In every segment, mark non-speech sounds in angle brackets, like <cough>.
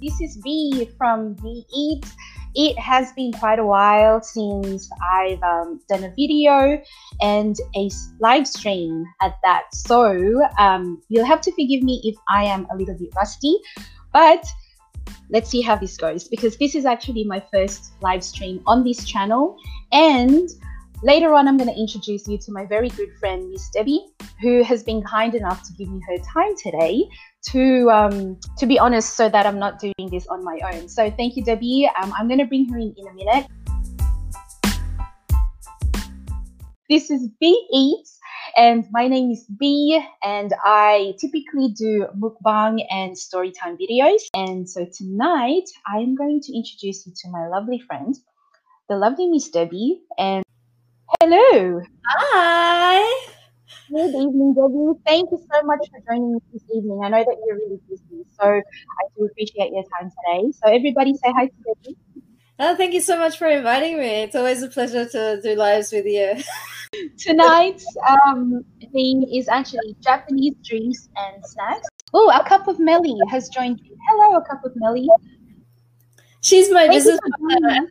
This is B from Be Eat. It has been quite a while since I've um, done a video and a live stream at that. So um, you'll have to forgive me if I am a little bit rusty, but let's see how this goes because this is actually my first live stream on this channel and Later on, I'm going to introduce you to my very good friend, Miss Debbie, who has been kind enough to give me her time today to um, to be honest, so that I'm not doing this on my own. So thank you, Debbie. Um, I'm going to bring her in in a minute. This is B Eats, and my name is B, and I typically do mukbang and storytime videos. And so tonight, I am going to introduce you to my lovely friend, the lovely Miss Debbie, and Hello. Hi. Good evening, Debbie. Thank you so much for joining us this evening. I know that you're really busy, so I do appreciate your time today. So, everybody say hi to Debbie. Oh, thank you so much for inviting me. It's always a pleasure to do lives with you. <laughs> Tonight's um, theme is actually Japanese drinks and snacks. Oh, a cup of Melly has joined you. Hello, a cup of Melly. She's my Thank business partner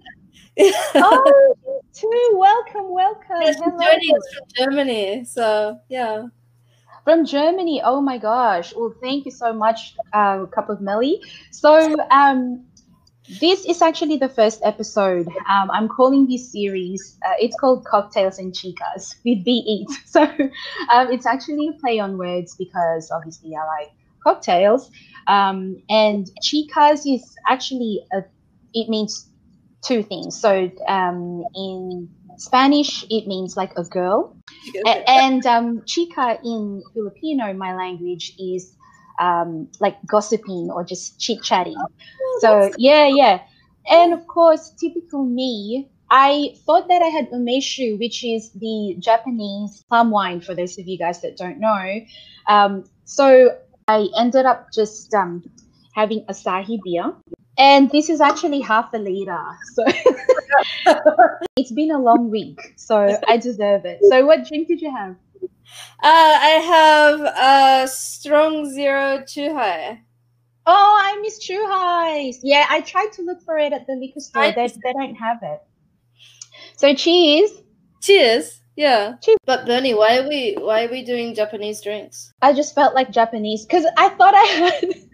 <laughs> oh, too. Welcome, welcome. Yeah, she's joining us from Germany. So yeah. From Germany. Oh my gosh. Well, thank you so much, uh, Cup of Melly. So um this is actually the first episode. Um, I'm calling this series, uh, it's called Cocktails and Chicas with Be Eat. <laughs> So um, it's actually a play on words because obviously I like cocktails. Um, and Chicas is actually, a, it means two things. So um, in Spanish, it means like a girl, and um, chica in Filipino, my language, is um, like gossiping or just chit chatting. Oh, so yeah, yeah, and of course, typical me. I thought that I had umeshu, which is the Japanese plum wine. For those of you guys that don't know, um, so I ended up just um, having Asahi beer and this is actually half a liter. So <laughs> it's been a long week. So I deserve it. So what drink did you have? Uh, I have a strong zero Chuhai. Oh, I miss Chuhais. Yeah, I tried to look for it at the liquor store. They, they don't have it. So cheers. Cheers. Yeah. Cheers. But Bernie, why are we why are we doing Japanese drinks? I just felt like Japanese because I thought I had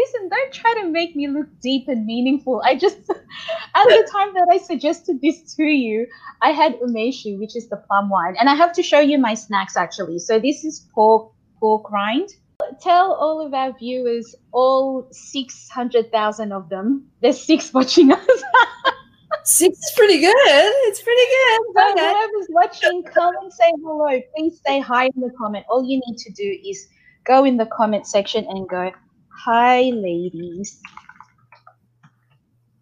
listen, don't try to make me look deep and meaningful. I just, <laughs> at the time that I suggested this to you, I had umeshu, which is the plum wine, and I have to show you my snacks actually. So this is pork pork rind. Tell all of our viewers, all six hundred thousand of them, there's six watching us. Six is pretty good. It's pretty good. So okay. whoever's watching, come and say hello. Please say hi in the comment. All you need to do is go in the comment section and go, Hi, ladies.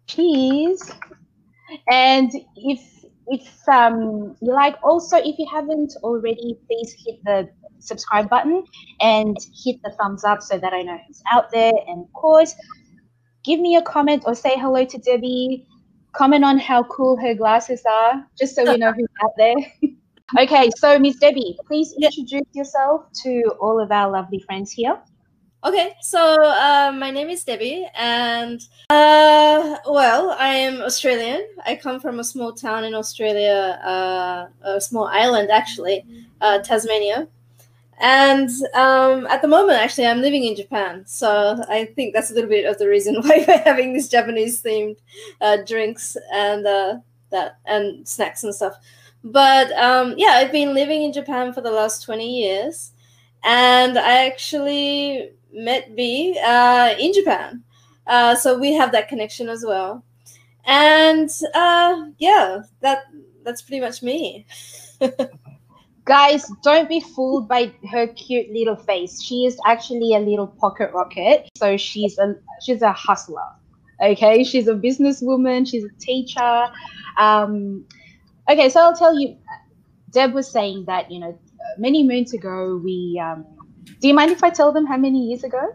Cheese. And if if um you like, also if you haven't already, please hit the subscribe button and hit the thumbs up so that I know who's out there. And of course, give me a comment or say hello to Debbie. Comment on how cool her glasses are, just so we know who's out there. <laughs> okay, so Miss Debbie, please introduce yourself to all of our lovely friends here. Okay, so uh, my name is Debbie, and uh, well, I am Australian. I come from a small town in Australia, uh, a small island actually, uh, Tasmania. And um, at the moment, actually, I'm living in Japan. So I think that's a little bit of the reason <laughs> why we're having these Japanese themed uh, drinks and uh, that and snacks and stuff. But um, yeah, I've been living in Japan for the last 20 years. And I actually met B uh, in Japan. Uh, so we have that connection as well. And uh, yeah, that that's pretty much me. <laughs> Guys, don't be fooled by her cute little face. She is actually a little pocket rocket. So she's a she's a hustler. Okay, she's a businesswoman. She's a teacher. Um, okay, so I'll tell you. Deb was saying that you know many moons ago we um, do you mind if I tell them how many years ago?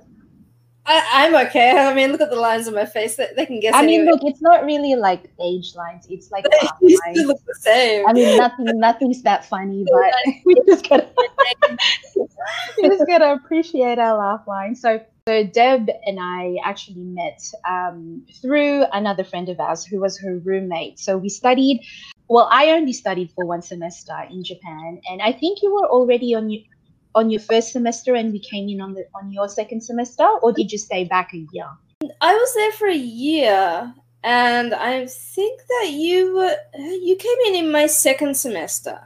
I, am okay. I mean, look at the lines on my face. They, they can guess. I anyway. mean, look, it's not really like age lines. It's like they still look the same. I mean, nothing, nothing's that funny, but <laughs> <laughs> we just gotta, <laughs> we just gotta appreciate our laugh line. So, so Deb and I actually met um, through another friend of ours who was her roommate. So we studied. Well, I only studied for one semester in Japan, and I think you were already on your on your first semester, and we came in on the on your second semester, or did you stay back a year? I was there for a year, and I think that you were you came in in my second semester.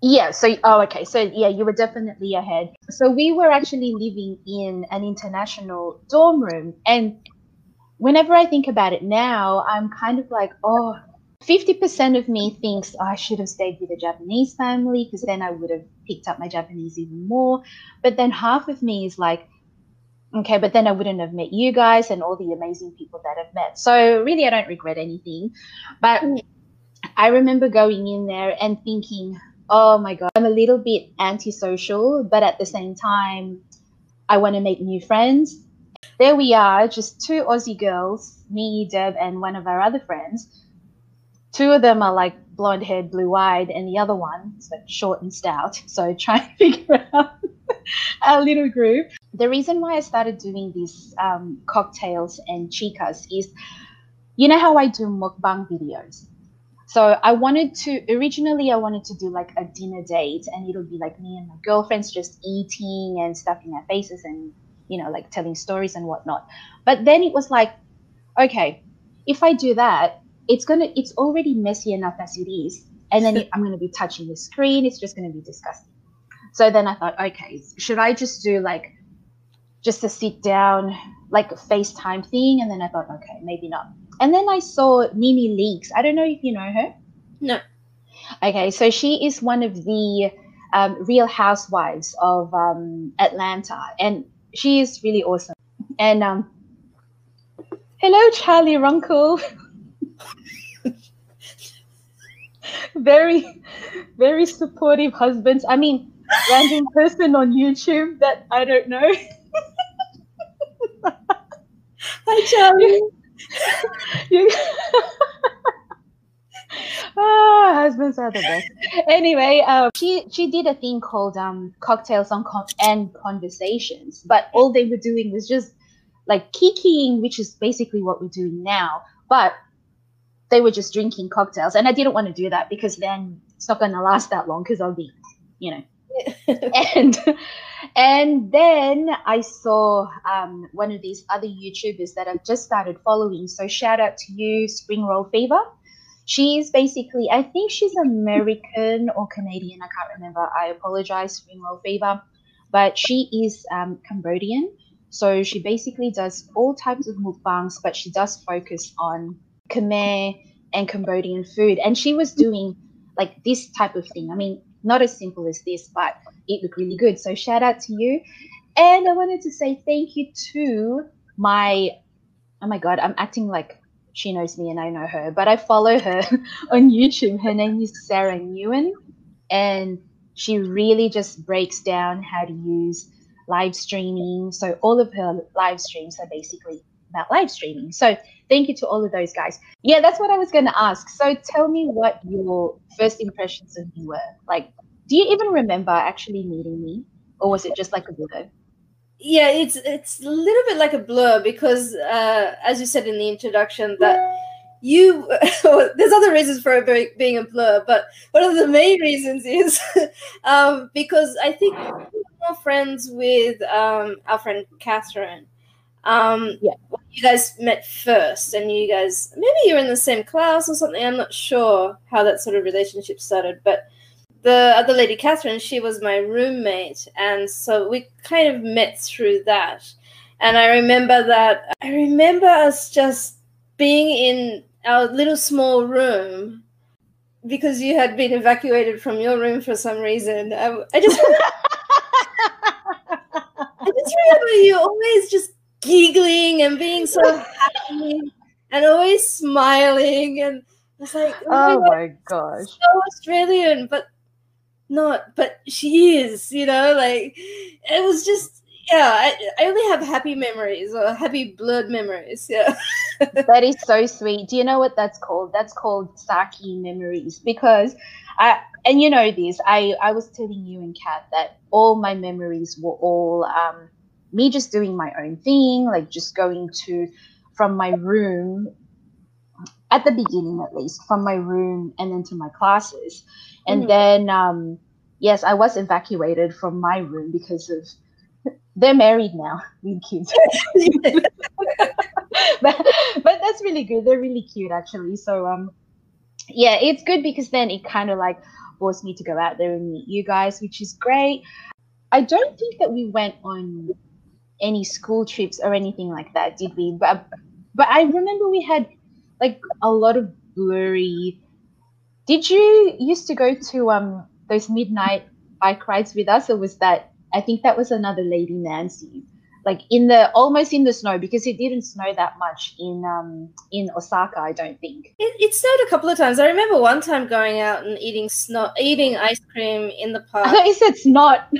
Yeah, so oh okay, so yeah, you were definitely ahead. So we were actually living in an international dorm room and whenever I think about it now, I'm kind of like, oh, 50% of me thinks oh, I should have stayed with a Japanese family because then I would have picked up my Japanese even more. But then half of me is like, okay, but then I wouldn't have met you guys and all the amazing people that I've met. So really, I don't regret anything. But mm. I remember going in there and thinking, oh my God, I'm a little bit antisocial, but at the same time, I want to make new friends. There we are, just two Aussie girls, me, Deb, and one of our other friends. Two of them are like blonde haired, blue eyed, and the other one is like short and stout. <laughs> So try and <laughs> figure out our little group. The reason why I started doing these um, cocktails and chicas is you know how I do mukbang videos? So I wanted to originally I wanted to do like a dinner date and it'll be like me and my girlfriends just eating and stuffing our faces and you know like telling stories and whatnot. But then it was like, okay, if I do that, it's gonna it's already messy enough as it is, and then I'm gonna be touching the screen. It's just gonna be disgusting. So then I thought, okay, should I just do like just a sit down like a FaceTime thing? And then I thought, okay, maybe not. And then I saw Mimi Leaks. I don't know if you know her. No. Okay, so she is one of the um, real housewives of um, Atlanta, and she is really awesome. And um, hello, Charlie Runkle. <laughs> <laughs> very, very supportive husbands. I mean, random person on YouTube that I don't know. <laughs> Hi, Charlie. <laughs> you, ah, husbands are the best. Anyway, uh, she she did a thing called um cocktails on con- and conversations, but all they were doing was just like kikiing, which is basically what we're doing now. But they were just drinking cocktails, and I didn't want to do that because then it's not going to last that long because I'll be, you know, <laughs> and and then I saw um, one of these other YouTubers that I've just started following. So shout out to you, Spring Roll Fever. She's basically, I think she's American or Canadian. I can't remember. I apologize, Spring Roll Fever, but she is um, Cambodian. So she basically does all types of mukbangs, but she does focus on Khmer and Cambodian food. And she was doing like this type of thing. I mean, not as simple as this, but it looked really good. So shout out to you. And I wanted to say thank you to my oh my god, I'm acting like she knows me and I know her, but I follow her <laughs> on YouTube. Her name is Sarah Nguyen, and she really just breaks down how to use live streaming. So all of her live streams are basically about live streaming. So thank you to all of those guys. Yeah, that's what I was going to ask. So tell me what your first impressions of me were. Like, do you even remember actually meeting me, or was it just like a blur? Yeah, it's it's a little bit like a blur because, uh, as you said in the introduction, that you <laughs> there's other reasons for it being a blur, but one of the main reasons is <laughs> um, because I think we're more friends with um, our friend Catherine um, yeah. You guys met first, and you guys maybe you're in the same class or something. I'm not sure how that sort of relationship started, but the other lady, Catherine, she was my roommate, and so we kind of met through that. And I remember that I remember us just being in our little small room because you had been evacuated from your room for some reason. I, I just. <laughs> I just remember you always just giggling and being so <laughs> happy and always smiling and it's like oh, oh my gosh so australian but not but she is you know like it was just yeah, I, I only have happy memories or happy blurred memories. Yeah. <laughs> that is so sweet. Do you know what that's called? That's called sake memories because I and you know this. I I was telling you and Kat that all my memories were all um, me just doing my own thing, like just going to from my room at the beginning at least from my room and then to my classes and mm-hmm. then um, yes i was evacuated from my room because of they're married now <laughs> with kids <laughs> but, but that's really good they're really cute actually so um yeah it's good because then it kind of like forced me to go out there and meet you guys which is great i don't think that we went on any school trips or anything like that did we but but i remember we had like a lot of blurry did you used to go to um those midnight bike rides with us or was that I think that was another lady Nancy. Like in the almost in the snow because it didn't snow that much in um in Osaka, I don't think. It, it snowed a couple of times. I remember one time going out and eating snow eating ice cream in the <laughs> park. I thought you said snot.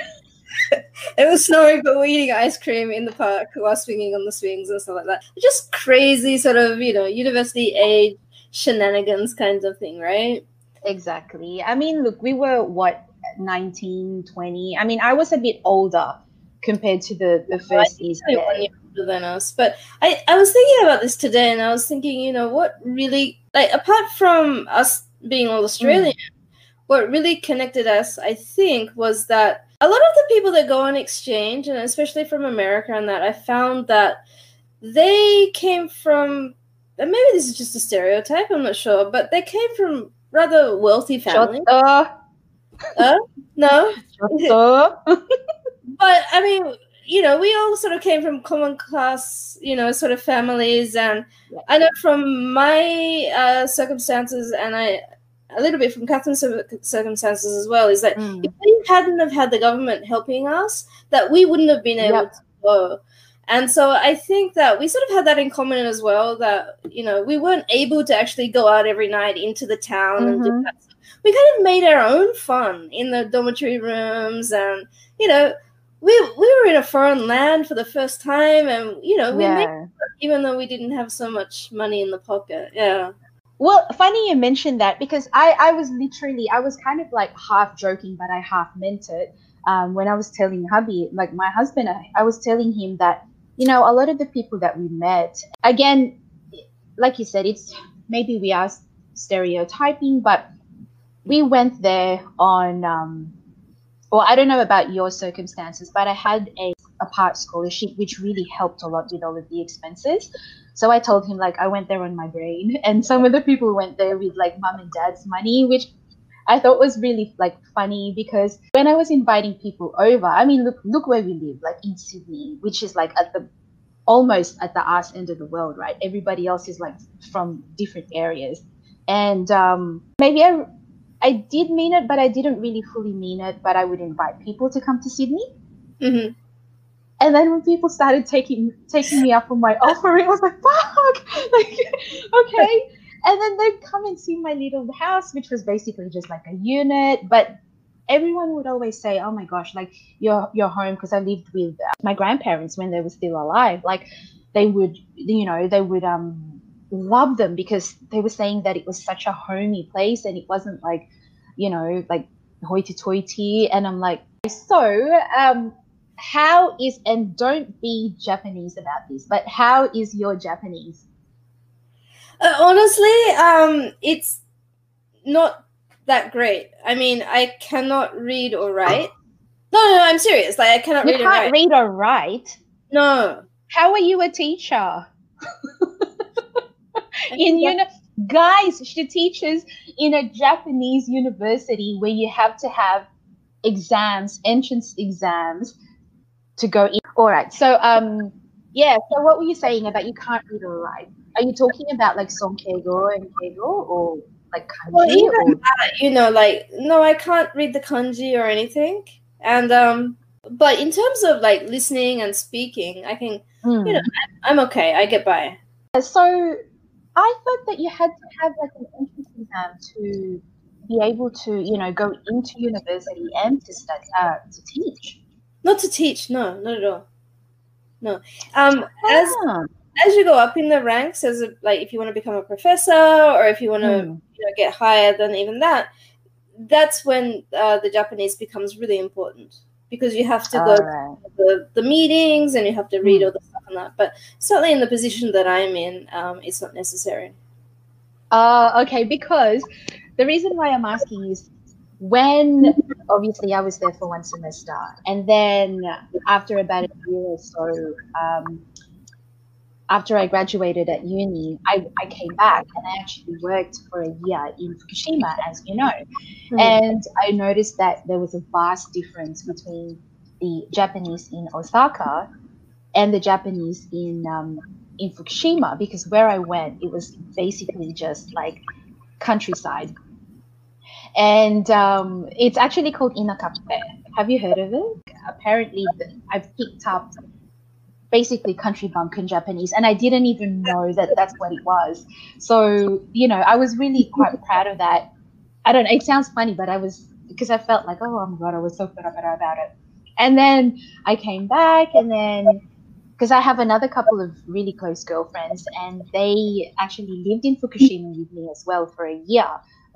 It was snowing, but we're eating ice cream in the park while swinging on the swings and stuff like that. Just crazy sort of, you know, university age shenanigans kinds of thing, right? Exactly. I mean, look, we were what 19, 20. I mean, I was a bit older compared to the, the first years older than us. But I, I was thinking about this today and I was thinking, you know, what really, like, apart from us being all Australian, mm. what really connected us, I think, was that a lot of the people that go on exchange, and especially from America, and that I found that they came from, and maybe this is just a stereotype, I'm not sure, but they came from rather wealthy families. Uh, no. <laughs> <laughs> but I mean, you know, we all sort of came from common class, you know, sort of families, and. I know from my uh, circumstances, and I a little bit from Catherine's circumstances as well, is that mm. if we hadn't have had the government helping us, that we wouldn't have been able yep. to go. And so I think that we sort of had that in common as well. That you know we weren't able to actually go out every night into the town mm-hmm. and do mm-hmm. that we kind of made our own fun in the dormitory rooms and you know we we were in a foreign land for the first time and you know we yeah. made even though we didn't have so much money in the pocket yeah well funny you mentioned that because i i was literally i was kind of like half joking but i half meant it um, when i was telling hubby like my husband I, I was telling him that you know a lot of the people that we met again like you said it's maybe we are stereotyping but we went there on um, well i don't know about your circumstances but i had a, a part scholarship which really helped a lot with all of the expenses so i told him like i went there on my brain <laughs> and some of the people went there with like mom and dad's money which i thought was really like funny because when i was inviting people over i mean look look where we live like in sydney which is like at the almost at the ass end of the world right everybody else is like from different areas and um, maybe I, I did mean it, but I didn't really fully mean it. But I would invite people to come to Sydney. Mm-hmm. And then when people started taking taking me up on my offer, I was like, "Fuck!" <laughs> Like, okay. And then they'd come and see my little house, which was basically just like a unit. But everyone would always say, "Oh my gosh, like your your home," because I lived with my grandparents when they were still alive. Like they would, you know, they would um love them because they were saying that it was such a homey place and it wasn't like, you know, like hoity toity. And I'm like, so um, how is, and don't be Japanese about this, but how is your Japanese? Uh, honestly, um, it's not that great. I mean, I cannot read or write. No, no, no I'm serious. Like I cannot you read can't or write. read or write. No. How are you a teacher? <laughs> in uni- guys, she teaches in a Japanese university where you have to have exams, entrance exams to go in. All right. So um yeah, so what were you saying about you can't read or write? Are you talking about like song Sonkeigo and Keigo or like kanji? Well, even or- that, you know, like no, I can't read the kanji or anything. And um but in terms of like listening and speaking, I can mm. you know, I'm okay. I get by. So I thought that you had to have like an entrance exam to be able to, you know, go into university and to study, uh, to teach. Not to teach, no, not at all. no. Um, as as you go up in the ranks, as a, like if you want to become a professor or if you want to Hmm. you know, get higher than even that, that's when uh, the Japanese becomes really important because you have to go alright. to the, the meetings and you have to read Mm. all the stuff on that. But certainly in the position that I'm in, um, it's not necessary. Uh, okay, because the reason why I'm asking is when obviously I was there for one semester, and then after about a year or so, um, after I graduated at uni, I, I came back and I actually worked for a year in Fukushima, as you know. And I noticed that there was a vast difference between the Japanese in Osaka and the Japanese in um, in Fukushima because where I went, it was basically just like countryside. And um, it's actually called Inakappe. Have you heard of it? Apparently, I've picked up basically country bumpkin Japanese, and I didn't even know that that's what it was. So, you know, I was really quite proud of that. I don't know, it sounds funny, but I was, because I felt like, oh, my God, I was so proud about it. And then I came back, and then because I have another couple of really close girlfriends, and they actually lived in Fukushima with me as well for a year,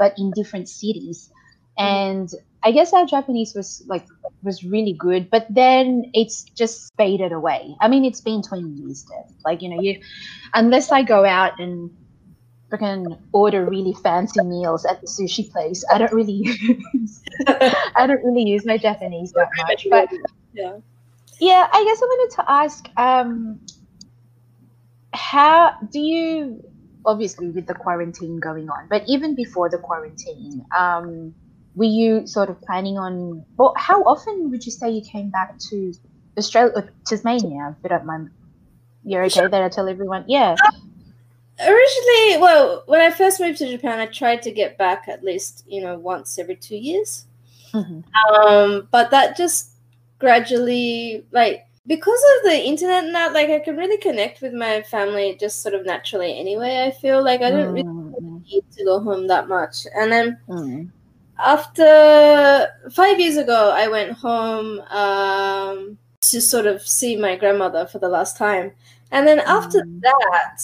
but in different cities. And I guess our Japanese was like was really good, but then it's just faded away. I mean, it's been twenty years then. Like you know, you unless I go out and freaking order really fancy meals at the sushi place, I don't really <laughs> use <laughs> I don't really use my Japanese that much. But yeah. yeah, I guess I wanted to ask, um, how do you, obviously with the quarantine going on, but even before the quarantine, um, were you sort of planning on, well, how often would you say you came back to Australia, or Tasmania, if you don't mind? You're okay there, I tell everyone? Yeah. Originally, well, when I first moved to Japan, I tried to get back at least, you know, once every two years. Mhm. Um, but that just gradually, like, because of the internet and that, like, I can really connect with my family just sort of naturally anyway. I feel like I don't really Mm, need to go home that much. And then mm, after five years ago, I went home um, to sort of see my grandmother for the last time. And then after Mm. that,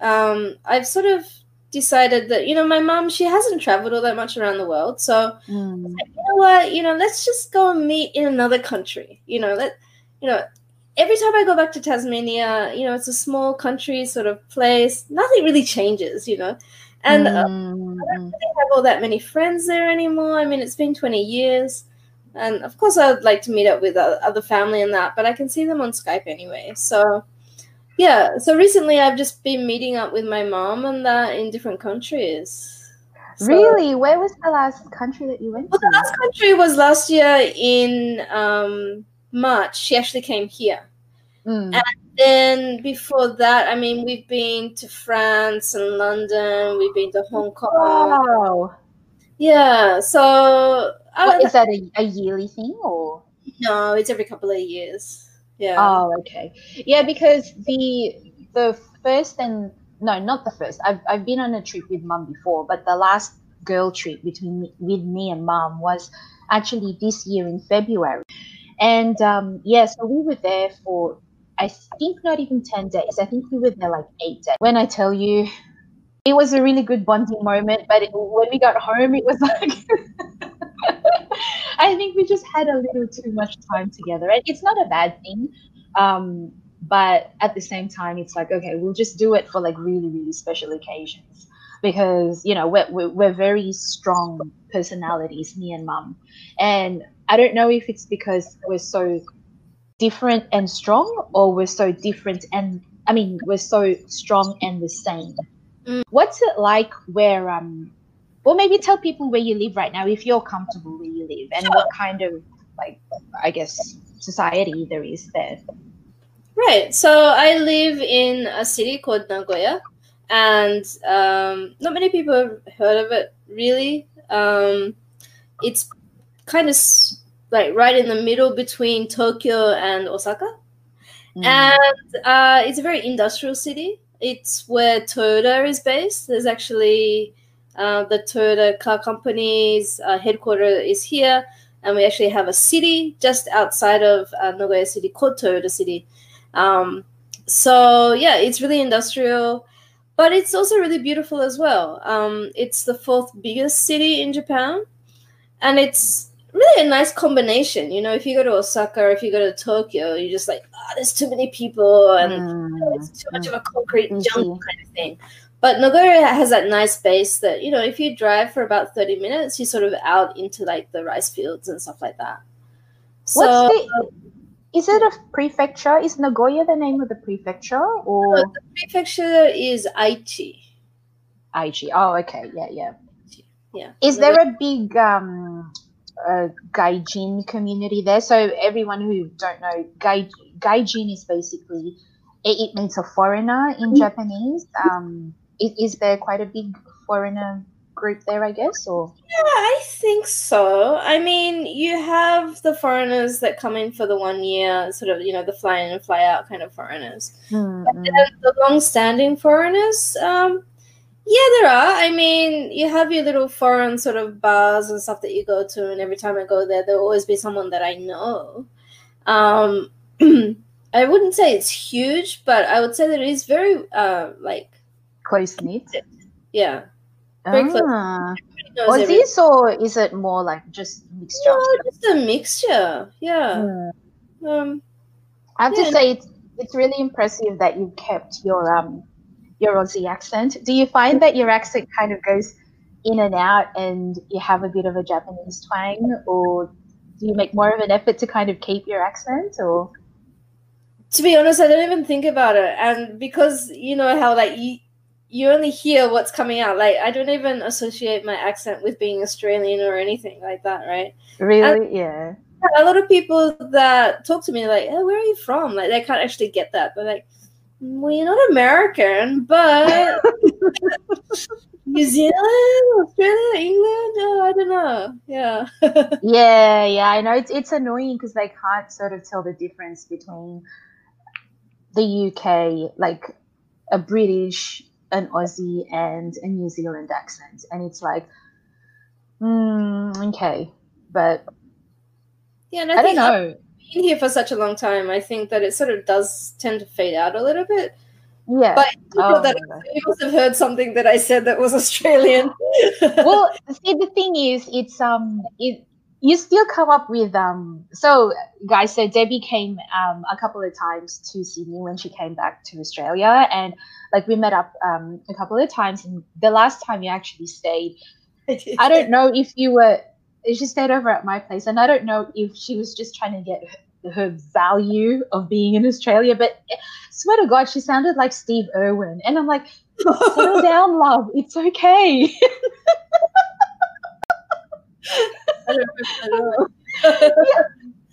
um, I've sort of decided that, you know, my mom, she hasn't traveled all that much around the world. So, mm, you know what, you know, let's just go and meet in another country. You know, let, you know, every time I go back to Tasmania, you know, it's a small country sort of place. Nothing really changes, you know. And uh, mm, mm. have all that many friends there anymore. I mean, it's been 20 years. And of course, I'd like to meet up with other family and that, but I can see them on Skype anyway. So, yeah. So recently, I've just been meeting up with my mom and that in different countries. So- Really? Where was the last country that you went to? Well, the last country was last year in um, March. She actually came here. Mm. Then before that, I mean, we've been to France and London. We've been to Hong Kong. Wow. Yeah. So I What, is that a, a yearly thing or? No, it's every couple of years. Yeah. Oh, okay. Yeah, because the the first and no, not the first. I've I've been on a trip with mum before, but the last girl trip between me, with me and mum was actually this year in February, and um, yeah, so we were there for I think not even ten days. I think we were there like eight days. When I tell you. It was a really good bonding moment, but it, when we got home, it was <laughs> like I think we just had a little too much time together, and it's not a bad thing. Um, but at the same time, it's like okay, we'll just do it for like really, really special occasions because you know we're we're, we're very strong personalities, me and mum, and I don't know if it's because we're so different and strong, or we're so different and I mean we're so strong and the same. Mm. What's it like where um well maybe tell people where you live right now if you're comfortable where you live and what kind of like I guess society there is there. Right. So I live in a city called Nagoya, and um, not many people have heard of it really. Um, it's kind of like right in the middle between Tokyo and Osaka. Mm. and uh, it's a very industrial city. It's where Toyota is based. There's actually uh, the Toyota car company's uh, headquarters is here, and we actually have a city just outside of uh, Nagoya City called Toyota City. Um, so yeah, it's really industrial, but it's also really beautiful as well. Um, it's the fourth biggest city in Japan, and it's really a nice combination. You know, if you go to Osaka or if you go to Tokyo, you're just like, oh, there's too many people and Mm, it's too much of a concrete I jungle kind of thing. But Nagoya has that nice base that, you know, if you drive for about 30 minutes, you're sort of out into like the rice fields and stuff like that. So What's the? Is it a prefecture? Is Nagoya the name of the prefecture or the prefecture is Aichi. Aichi? Oh, okay, yeah, yeah. Yeah. Is there a big um, uh, gaijin community there? So everyone who don't know, gai, gaijin is basically it, it means a foreigner in Japanese. Um, is, is there quite a big foreigner group there? I guess, or Yeah, I think so. I mean, you have the foreigners that come in for the one year, sort of, you know, the fly in and fly out kind of foreigners. Hmm, And the long-standing foreigners, um, yeah, there are. I mean, you have your little foreign sort of bars and stuff that you go to, and every time I go there, there'll always be someone that I know. Um, <clears throat> I wouldn't say it's huge, but I would say that it is very, uh, like, close knit. yeah. Very. Ah. everybody knows everybody. Aussies, or is it more like just mixture? No, just a mixture. Yeah. Hmm. Um, I have Yeah. to say it's it's really impressive that you kept your um your Aussie accent. Do you find that your accent kind of goes in and out and you have a bit of a Japanese twang or do you make more of an effort to kind of keep your accent or to be honest, I don't even think about it, and because you know how like you you only hear what's coming out. Like I don't even associate my accent with being Australian or anything like that, right? really yeah. A lot of people that talk to me like, oh, "Where are you from?" Like they can't actually get that. They're like, "Well, you're not American, but <laughs> New Zealand, Australia, England. Oh, I don't know. Yeah, <laughs> Yeah, yeah, I know it's it's annoying because they can't sort of tell the difference between the UK, like a British, an Aussie, and a New Zealand accent, and it's like, mm, okay, but yeah. I, I don't know. Been here for such a long time. I think that it sort of does tend to fade out a little bit. Yeah. But you Oh, that you must have heard something that I said that was Australian. <laughs> well, see, the thing is, it's um, it you still come up with um. So, guys, so Debbie came um a couple of times to Sydney when she came back to Australia, and like we met up um a couple of times. And the last time you actually stayed, <laughs> I don't know if you were. She stayed over at my place, and I don't know if she was just trying to get her, her value of being in Australia. But eh, swear to God, she sounded like Steve Irwin, and I'm like, settle <laughs> down, love. It's okay. I don't know if I know.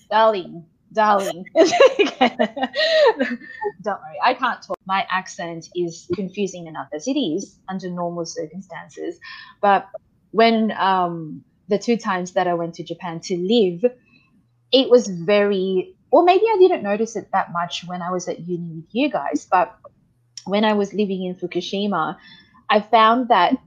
darling, darling. <laughs> don't worry, I can't talk. My accent is confusing enough as it is under normal circumstances. But when um, the two times that I went to Japan to live, it was very, or maybe I didn't notice it that much when I was at uni with you guys, but when I was living in Fukushima, I found that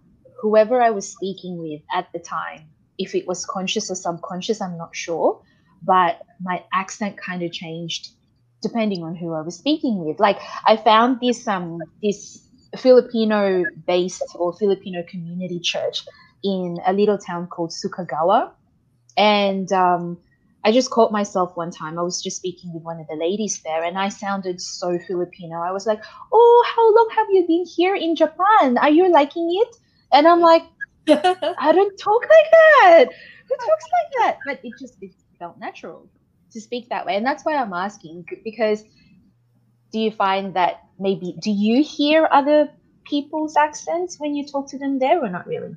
whoever I was speaking with at the time, if it was conscious or subconscious, I'm not sure, but my accent kind of changed depending on who I was speaking with. Like I found this um this Filipino based or Filipino community church in a little town called Sukagawa. And um, I just caught myself one time. I was just speaking with one of the ladies there, and I sounded so Filipino. I was like, "Oh, how long have you been here in Japan? Are you liking it?" And I'm like, <laughs> I don't talk like that. Who talks like that? But it just it felt natural to speak that way, and that's why I'm asking because do you find that maybe do you hear other people's accents when you talk to them there, or not really?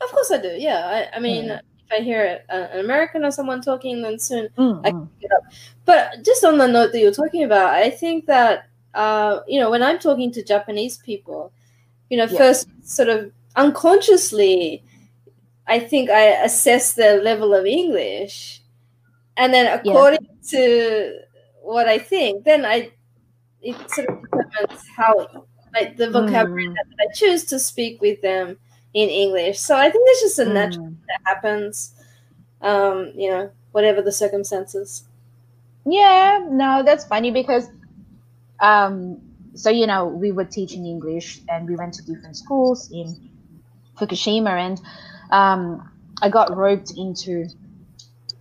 Of course I do. Yeah. I, I mean, Yeah. if I hear a- an American or someone talking, then soon. Mm, I- up. But just on the note that you're talking about, I think that uh, you know when I'm talking to Japanese people, you know, Yeah. first sort of unconsciously, I think I assess their level of English, and then according to what I think, then I it sort of determines how like the vocabulary Mm, that I choose to speak with them in English. So I think it's just a natural mm. that happens, um, you know, whatever the circumstances. Yeah, no, that's funny because um, so you know, we were teaching English, and we went to different schools in Fukushima, and um, I got roped into.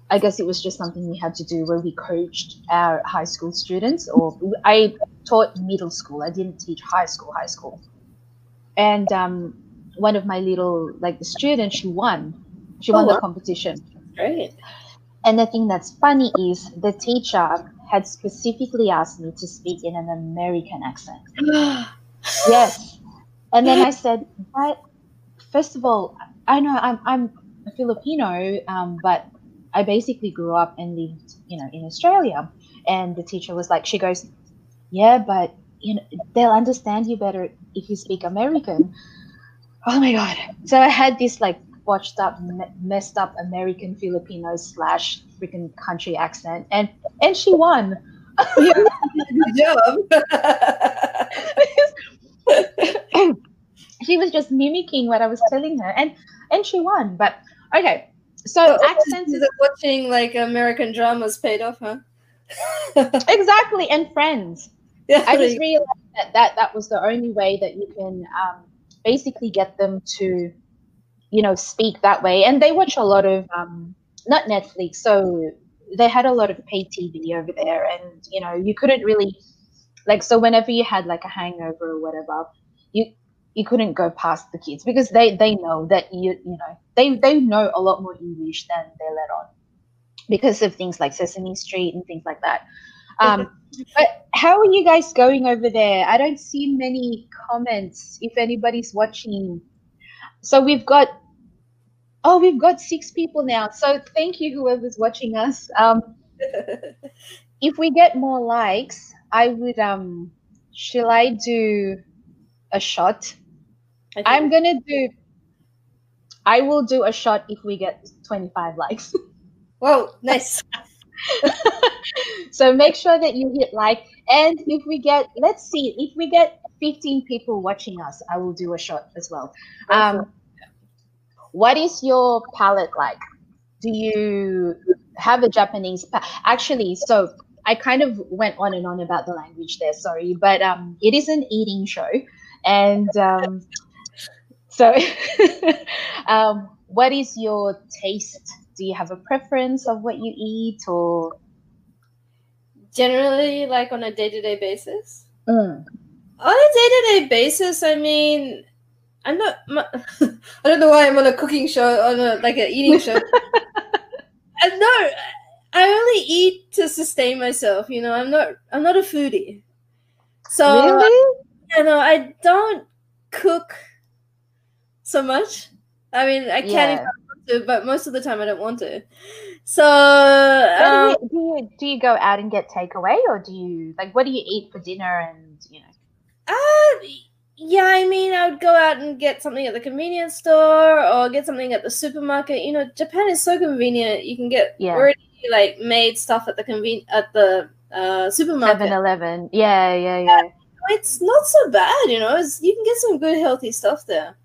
I guess it was just something we had to do where we coached our high school students, or I taught middle school. I didn't teach high school, high school. And um, one of my little like the students, she won. She Oh, won the competition. Great. And the thing that's funny is the teacher had specifically asked me to speak in an American accent. <gasps> Yes. And then I <gasps> said, but first of all, I know I'm, I'm a Filipino, um, but I basically grew up and lived, you know, in Australia. And the teacher was like, she goes, yeah, but you know, they'll understand you better if you speak American. Oh my God. So I had this like watched up, me- messed up American Filipino slash freaking country accent. And, and she won. Good <laughs> job. she was just mimicking what I was telling her, and and she won. But okay, so accents Is watching like American dramas paid off, huh? <laughs> exactly, and friends. yeah, I just realized that, that that was the only way that you can um, basically get them to, you know, speak that way. And they watch a lot of um, not Netflix, so they had a lot of pay TV over there, and you know, you couldn't really like so whenever you had like a hangover or whatever, you you couldn't go past the kids because they they know that you you know they they know a lot more English than they let on because of things like Sesame Street and things like that. Um, but how are you guys going over there? I don't see many comments if anybody's watching. So we've got oh we've got six people now. So thank you whoever's watching us. Um, <laughs> if we get more likes, I would um shall I do a shot? Think- I'm gonna do I will do a shot if we get 25 likes. <laughs> Well, nice. <laughs> so make sure that you hit like and if we get let's see if we get 15 people watching us i will do a shot as well. Um what is your palette like? Do you have a japanese pa- actually so i kind of went on and on about the language there sorry but um it is an eating show and um so <laughs> um what is your taste do you have a preference of what you eat or Generally, like on a day to day basis. Mm. On a day to day basis, I mean, I'm not. <laughs> I don't know why I'm on a cooking show, on a like an eating show. and <laughs> no, I only eat to sustain myself. You know, I'm not. I'm not a foodie. So really you know, I don't cook so much. I mean, I can't Yeah. To, but most of the time I don't want to. So um, do, you, do you do you go out and get takeaway or do you like what do you eat for dinner and you know Uh, yeah, I mean, I would go out and get something at the convenience store or get something at the supermarket. You know, Japan is so convenient. You can get Yeah. already like made stuff at the conven at the uh, supermarket. 7-Eleven? Yeah, yeah, yeah. It's not so bad, you know. It's, you can get some good healthy stuff there.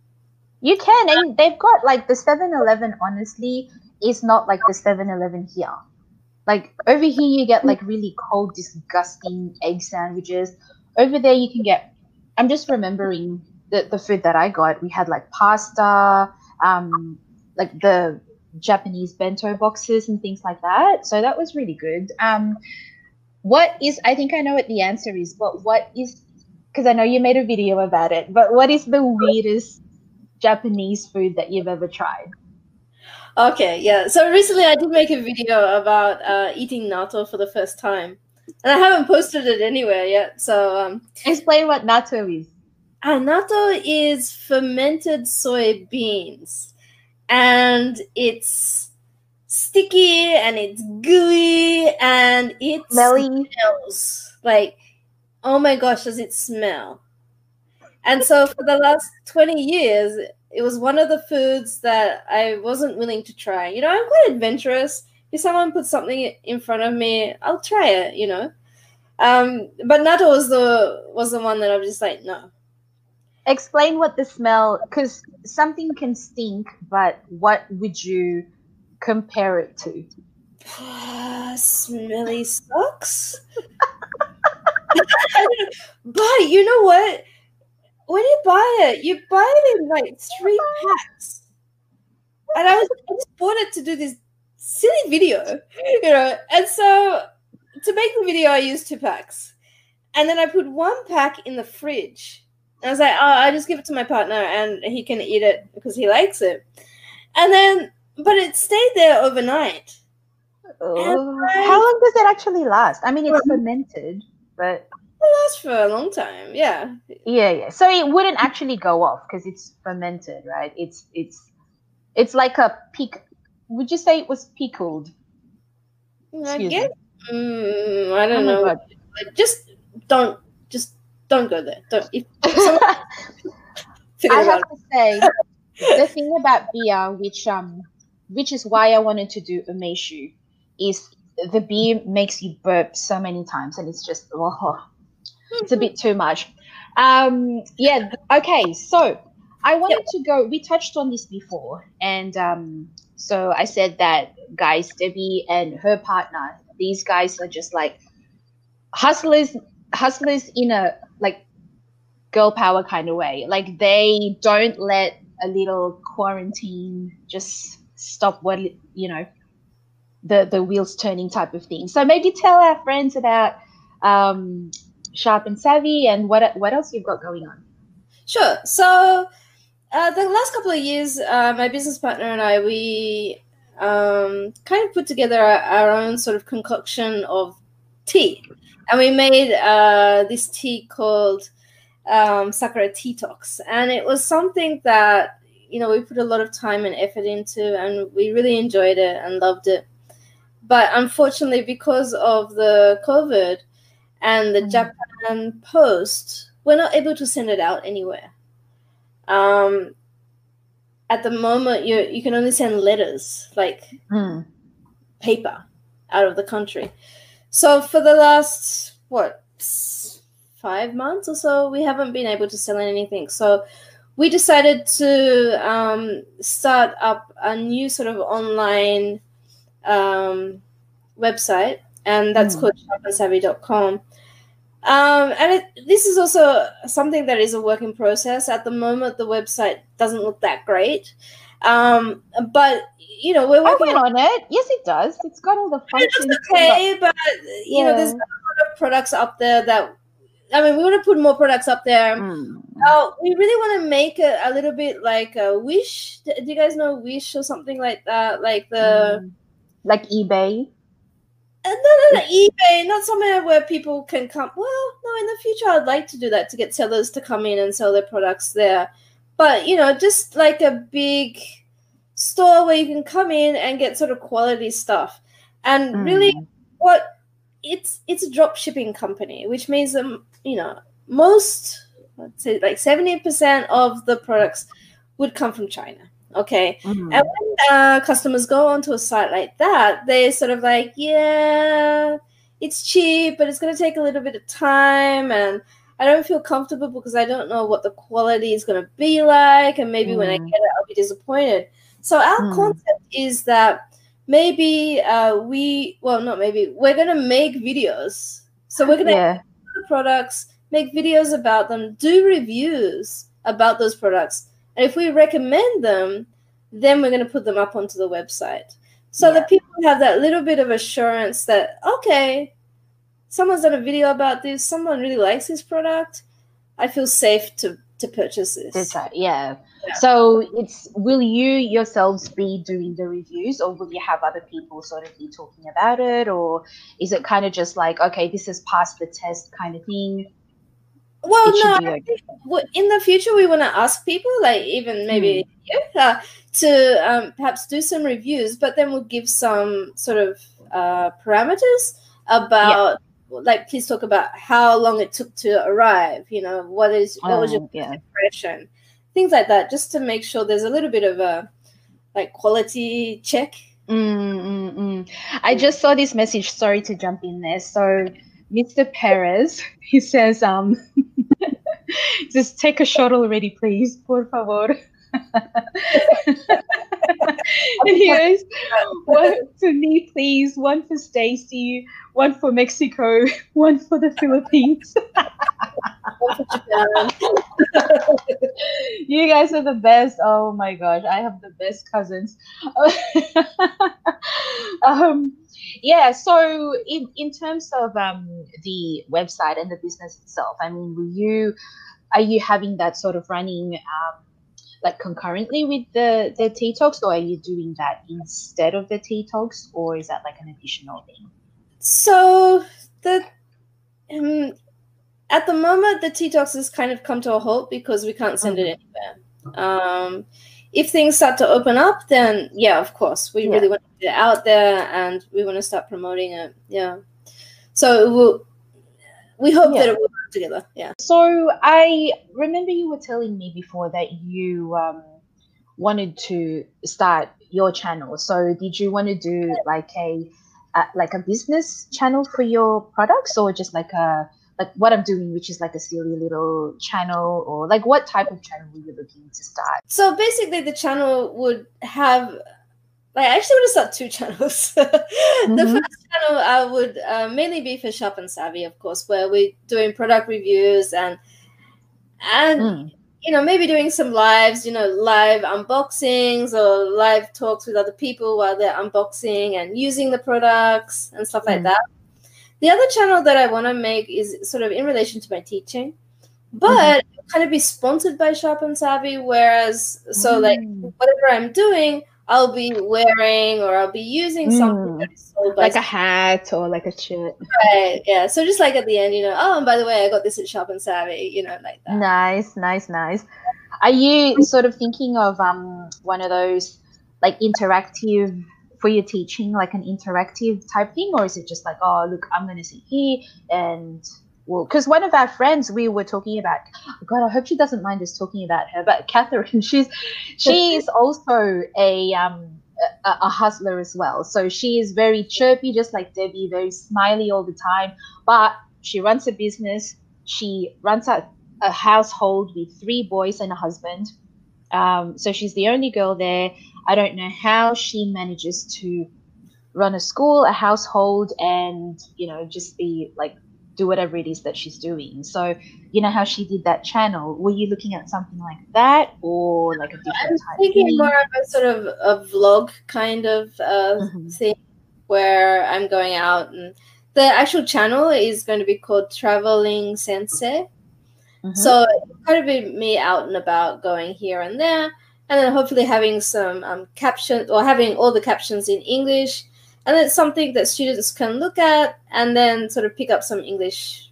You can and they've got like the 7-Eleven honestly is not like the 7-Eleven here. Like over here you get like really cold disgusting egg sandwiches. Over there you can get I'm just remembering the, the food that I got. We had like pasta, um like the Japanese bento boxes and things like that. So that was really good. Um, what is, I think I know what the answer is, but what is, because I know you made a video about it, but what is the weirdest Japanese food that you've ever tried? Okay, yeah. So recently I did make a video about uh, eating natto for the first time. And I haven't posted it anywhere yet. So um, Explain what natto is. uh, natto is fermented soybeans. And it's sticky and it's gooey and it smells like, oh my gosh, does it smell? And so for the last 20 years, it was one of the foods that I wasn't willing to try. You know, I'm quite adventurous. If someone puts something in front of me, I'll try it, you know. Um, but natto was the was the one that I was just like, no. Explain what the smell, because something can stink, but what would you compare it to? <sighs> Smelly socks? <laughs> but you know what? When you buy it, you buy it in like three packs. And I was I just bought it to do this silly video, <laughs> you know. And so to make the video, I used two packs. And then I put one pack in the fridge. And I was like, oh, I just give it to my partner and he can eat it because he likes it. And then, but it stayed there overnight. Oh, how long does it actually last? I mean, it's fermented, but lasts for a long time. Yeah. Yeah, yeah. So it wouldn't actually go off because it's fermented, right? It's it's it's like a peak. Would you say it was pickled? I guess. Mm, I don't oh know. Just don't. Just don't go there. Don't. If, <laughs> I have to say the thing about beer, which um, which is why I wanted to do a meishu, is the beer makes you burp so many times, and it's just oh, it's a bit too much. Um, yeah. Okay. So I wanted yep. to go. We touched on this before, and um, so I said that guys, Debbie and her partner, these guys are just like hustlers, hustlers in a like girl power kind of way. Like they don't let a little quarantine just stop what you know the the wheels turning type of thing. So maybe tell our friends about um, Sharp and Savvy and what what else you've got going on. Sure. So uh, the last couple of years, uh, my business partner and I, we um, kind of put together our, our, own sort of concoction of tea. And we made uh, this tea called um, Sakura Tea Talks. And it was something that, you know, we put a lot of time and effort into, and we really enjoyed it and loved it. But unfortunately, because of the COVID and the mm. Japan Post, we're not able to send it out anywhere. Um, at the moment, you you can only send letters, like mm. paper, out of the country. So for the last what five months or so, we haven't been able to sell anything. So we decided to um, start up a new sort of online um, website, and that's mm. called sharpandsavvy.com. Um, and it, this is also something that is a work in process. At the moment, the website doesn't look that great. Um, but you know, we're working on, on it. Yes, it does. It's got all the functions. It's okay, but you yeah. know, there's a lot of products up there that I mean, we want to put more products up there. Mm. Uh, we really want to make it a little bit like a Wish. Do you guys know Wish or something like that? Like the mm. like eBay and then on eBay, not somewhere where people can come. Well, no, in the future, I'd like to do that to get sellers to come in and sell their products there. But you know, just like a big store where you can come in and get sort of quality stuff. And mm. really, what it's it's a drop shipping company, which means um, you know most let's say like seventy percent of the products would come from China. Okay. Mm-hmm. And when uh, customers go onto a site like that, they're sort of like, yeah, it's cheap, but it's going to take a little bit of time. And I don't feel comfortable because I don't know what the quality is going to be like. And maybe mm. when I mm. get it, I'll be disappointed. So our mm. concept is that maybe uh, we, well, not maybe, we're going to make videos. So we're going to yeah. products, make videos about them, do reviews about those products and if we recommend them, then we're going to put them up onto the website. So yeah. that people have that little bit of assurance that, okay, someone's done a video about this, someone really likes this product. I feel safe to to purchase this. Uh, yeah. yeah. So it's will you yourselves be doing the reviews or will you have other people sort of be talking about it or is it kind of just like okay this has passed the test kind of thing well, no, in the future we want to ask people, like even maybe mm. you, uh, to um, perhaps do some reviews, but then we'll give some sort of uh, parameters about, yeah. like, please talk about how long it took to arrive. You know, what is what was your oh, yeah. impression, things like that, just to make sure there's a little bit of a like quality check. Mm, mm, mm. I just saw this message. Sorry to jump in there. So Mr. Perez, he says, um, <laughs> just take a shot already, please, por favor. Anyways, one for me, please. One for Stacy. One for Mexico. <laughs> One for the Philippines. <laughs> you guys are the best. Oh my gosh, I have the best cousins. <laughs> um, yeah. So in in terms of um the website and the business itself, I mean, were you are you having that sort of running um like concurrently with the the tea talks or are you doing that instead of the tea talks or is that like an additional thing so the um, at the moment the tea talks has kind of come to a halt because we can't send it mm-hmm. anywhere um, if things start to open up then yeah of course we yeah. really want to get it out there and we want to start promoting it yeah so we'll, we hope yeah. that it will together. Yeah. So I remember you were telling me before that you um, wanted to start your channel. So did you want to do like a uh, like a business channel for your products, or just like a like what I'm doing, which is like a silly little channel, or like what type of channel were you looking to start? So basically, the channel would have Like, I actually want to start two <laughs> channels. mm-hmm. First channel I would uh, mainly be for Shop and Savvy, of course, where we're doing product reviews and and mm. you know maybe doing some lives, you know, live unboxings or live talks with other people while they're unboxing and using the products and stuff mm. like that. The other channel that I want to make is sort of in relation to my teaching, but mm-hmm. kind of be sponsored by Shop and Savvy. Whereas, so like mm. whatever I'm doing I'll be wearing or I'll be using something mm. like a hat or like a shirt. Right. Yeah. So just like at the end, you know, oh, and by the way, I got this at Sharp and Savvy, you know, like that. Nice, nice, nice. Are you sort of thinking of um one of those like interactive for your teaching, like an interactive type thing, or is it just like, oh, look, I'm going to sit here and because one of our friends we were talking about. God, I hope she doesn't mind us talking about her. But <laughs> Catherine, she's she's also a um a, a, hustler as well. So she is very chirpy, just like Debbie, very smiley all the time. But she runs a business. She runs a, a household with three boys and a husband. Um, so she's the only girl there. I don't know how she manages to run a school, a household, and you know just be like do whatever it is that she's doing. So, you know how she did that channel. Were you looking at something like that, or like a different I'm thinking more of a sort of a vlog kind of uh, mm-hmm. thing where I'm going out, and the actual channel is going to be called Traveling Sensei. Mm-hmm. So it's going to be me out and about, going here and there, and then hopefully having some um, caption or having all the captions in English and it's something that students can look at and then sort of pick up some English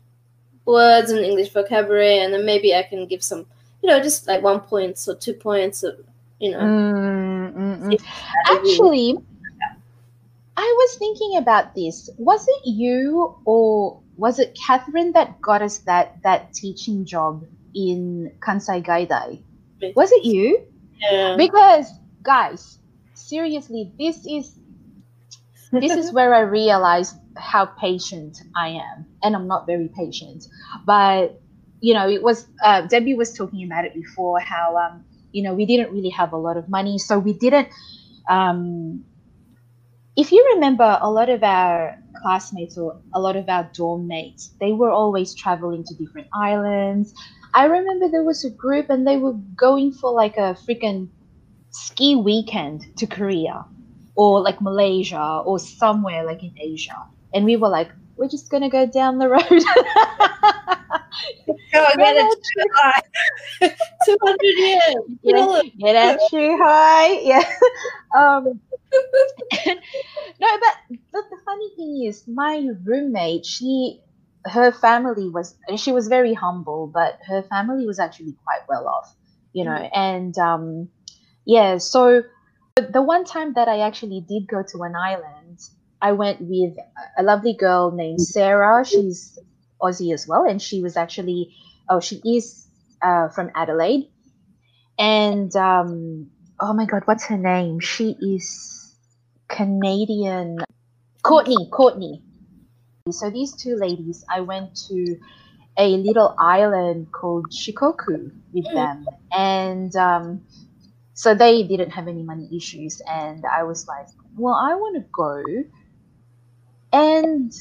words and English vocabulary, and then maybe I can give some, you know, just like one points or two points, of, you know. Mm. Actually, I was thinking about this. Was it you or was it Catherine that got us that that teaching job in Kansai Gaidai? Was it you? Yeah. Because guys, seriously, this is this is where I realized how patient I am, and I'm not very patient. But you know, it was uh, Debbie was talking about it before how um, you know we didn't really have a lot of money, so we didn't. Um, if you remember, a lot of our classmates or a lot of our dorm mates, they were always traveling to different islands. I remember there was a group and they were going for like a freaking ski weekend to Korea or like Malaysia or somewhere like in Asia. And we were like, we're just gonna go down the <laughs> road. go get it too high. <laughs> 200 years. Get, get it too high. <laughs> Yeah. Um, no, but, but the funny thing is, my roommate, she, her family was, she was very humble, but her family was actually quite well off, you know, mm. and um, yeah, so the one time that I actually did go to an island, I went with a lovely girl named Sarah. She's Aussie as well, and she was actually, oh, she is uh, from Adelaide. And um, oh my God, what's her name? She is Canadian. Courtney, Courtney. So these two ladies, I went to a little island called Shikoku with mm. them, and um, so they didn't have any money issues, and I was like, well, I want to go. And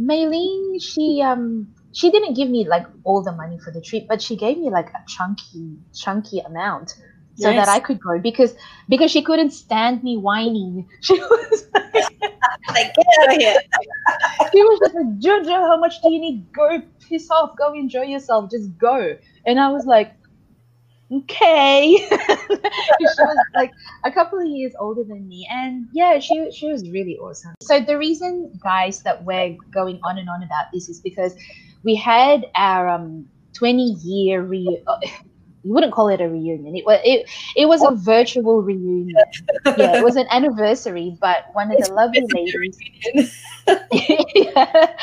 Maylene, she um she didn't give me like all the money for the trip, but she gave me like a chunky chunky amount so Nice. that I could go because because she couldn't stand me whining. <laughs> She was like, <laughs> Like, get out of here. <laughs> she was just like, Jojo, how much do you need? Go piss off, go enjoy yourself, just go. And I was like, okay. <laughs> she was like a couple of years older than me, and yeah, she she was really awesome. So the reason, guys, that we're going on and on about this is because we had our um 20 year re. uh, You wouldn't call it a reunion. It was it, it was a virtual reunion. Yeah, it was an anniversary, but one of the lovely ladies <laughs> Yeah.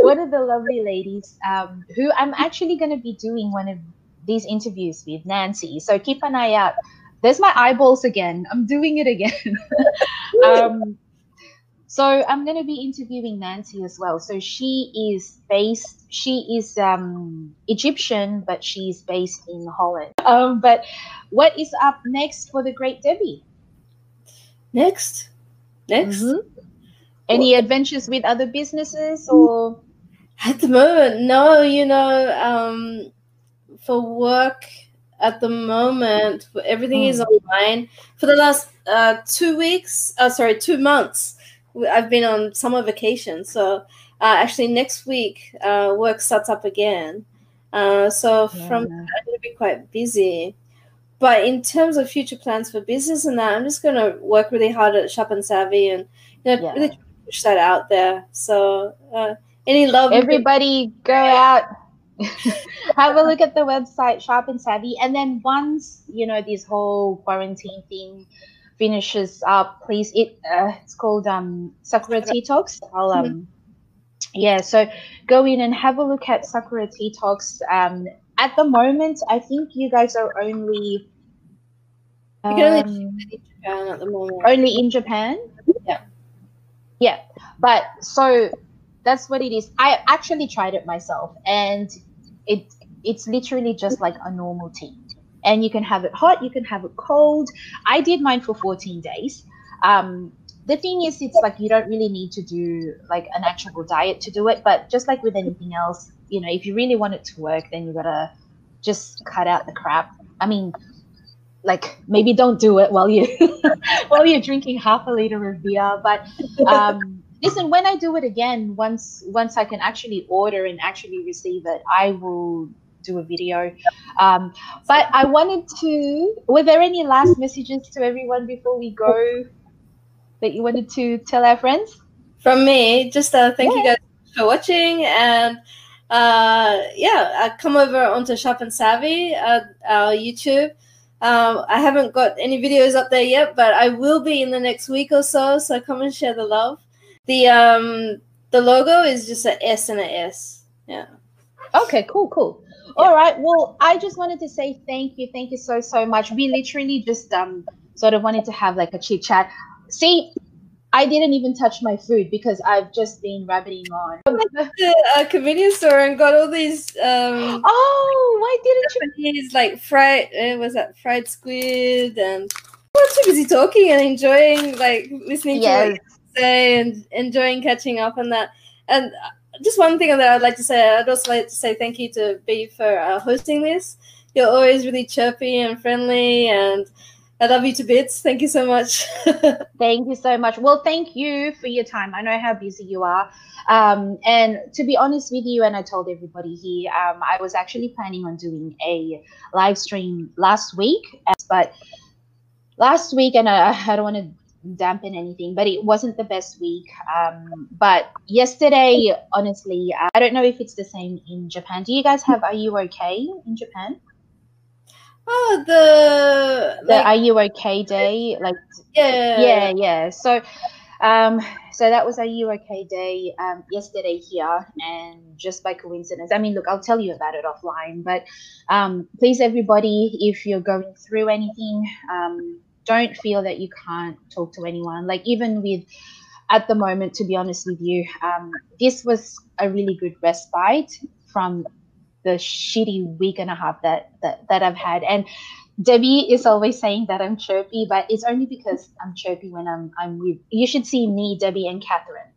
one of the lovely ladies um, who I'm actually going to be doing one of these interviews with, Nancy. So keep an eye out. There's my eyeballs again. I'm doing it again. <laughs> um, so I'm going to be interviewing Nancy as well. So she is based. She is um, Egyptian, but she's based in Holland. Um, but what is up next for the Great Debbie? Next. Next. Mhm. Any adventures with other businesses or? At the moment, no, you know, um, for work at the moment, everything is online. For the last uh, two weeks, uh, sorry, two months, I've been on summer vacation. So uh, actually, next week, uh, work starts up again. Uh, so from Yeah. I'm going to be quite busy. But in terms of future plans for business and that, I'm just going to work really hard at Shop and Savvy and you know, Yeah. really push that out there. So uh, any love, Everybody go out, <laughs> have a look at the website, Sharp and Savvy, and then once you know this whole quarantine thing finishes up, please it uh, it's called um Sakura Tea Talks. I'll um yeah, so go in and have a look at Sakura Tea Talks. Um, at the moment, I think you guys are only You can only um, Japan at the moment. only in Japan. Yeah. Yeah. But so that's what it is. I actually tried it myself and it it's literally just like a normal tea. And you can have it hot, you can have it cold. I did mine for 14 days. Um the thing is it's like you don't really need to do like an actual diet to do it, but just like with anything else, you know, if you really want it to work, then you gotta just cut out the crap. I mean, like maybe don't do it while you <laughs> while you're drinking half a liter of beer. But um, listen, when I do it again, once once I can actually order and actually receive it, I will do a video. Um, but I wanted to. Were there any last messages to everyone before we go that you wanted to tell our friends? From me, just uh, thank you guys for watching and uh, yeah, uh, come over onto Shop and Savvy at our YouTube. Um, I haven't got any videos up there yet, but I will be in the next week or so. So come and share the love. The um the logo is just a S and a S. Yeah. Okay, cool, cool. All right. Well, I just wanted to say thank you, thank you so so much. We literally just um sort of wanted to have like a chit chat. See, I didn't even touch my food because I've just been rabbiting on. The uh, convenience store and got all these um Oh, why didn't you? Japanese like fried uh, was that fried squid and I was too busy talking and enjoying like listening to Yes. you and enjoying catching up on that. And just one thing that I'd like to say, I'd also like to say thank you to B for uh, hosting this. You're always really chirpy and friendly, and I love you to bits. Thank you so much. <laughs> Thank you so much. Well, thank you for your time. I know how busy you are. Um, and to be honest with you, and I told everybody here, um, I was actually planning on doing a live stream last week, but last week, and I, I don't want to dampen anything, but it wasn't the best week. Um, but yesterday, honestly, I don't know if it's the same in Japan. Do you guys have Are You Okay in Japan? oh, the, The like, Are You Okay Day? Like, yeah, yeah yeah so um so that was a you okay day um yesterday here and just by coincidence i mean look i'll tell you about it offline but um please everybody if you're going through anything um don't feel that you can't talk to anyone like even with at the moment to be honest with you um this was a really good respite from the shitty week and a half that that, that i've had and Debbie is always saying that I'm chirpy, but it's only because I'm chirpy when I'm I'm with. You should see me, Debbie, and Catherine.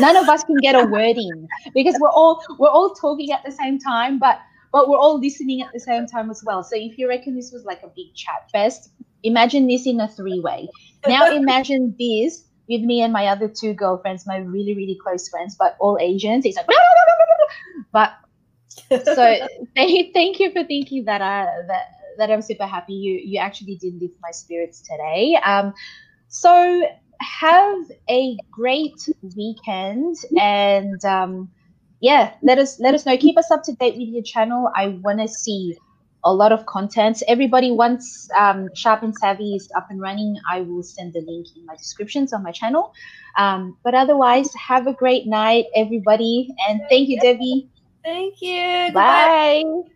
None of us can get a <laughs> word in because we're all we're all talking at the same time, but but we're all listening at the same time as well. So if you reckon this was like a big chat fest, imagine this in a three way. Now <laughs> imagine this with me and my other two girlfriends, my really really close friends, but all Asians. It's like, <laughs> but so <laughs> thank, thank you for thinking that I that that I'm super happy you you actually did lift my spirits today. Um, so have a great weekend and um, yeah, let us let us know. Keep us up to date with your channel. I want to see a lot of content. Everybody, once um, Sharp and Savvy is up and running, I will send the link in my descriptions on my channel. Um, but otherwise, have a great night, everybody, and thank you, Debbie. Thank you. Bye. Goodbye.